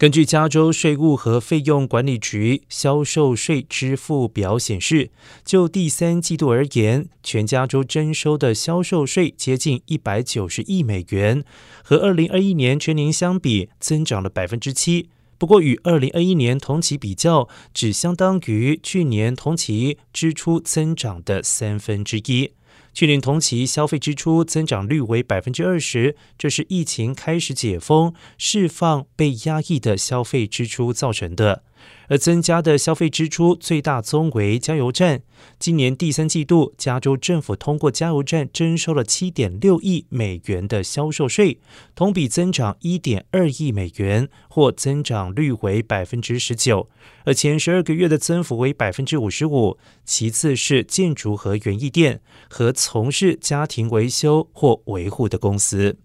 根据加州税务和费用管理局销售税支付表显示，就第三季度而言，全加州征收的销售税接近一百九十亿美元，和二零二一年全年相比增长了百分之七。不过，与二零二一年同期比较，只相当于去年同期支出增长的三分之一。去年同期消费支出增长率为百分之二十，这是疫情开始解封、释放被压抑的消费支出造成的。而增加的消费支出最大宗为加油站。今年第三季度，加州政府通过加油站征收了七点六亿美元的销售税，同比增长一点二亿美元，或增长率为百分之十九。而前十二个月的增幅为百分之五十五。其次是建筑和园艺店和从事家庭维修或维护的公司。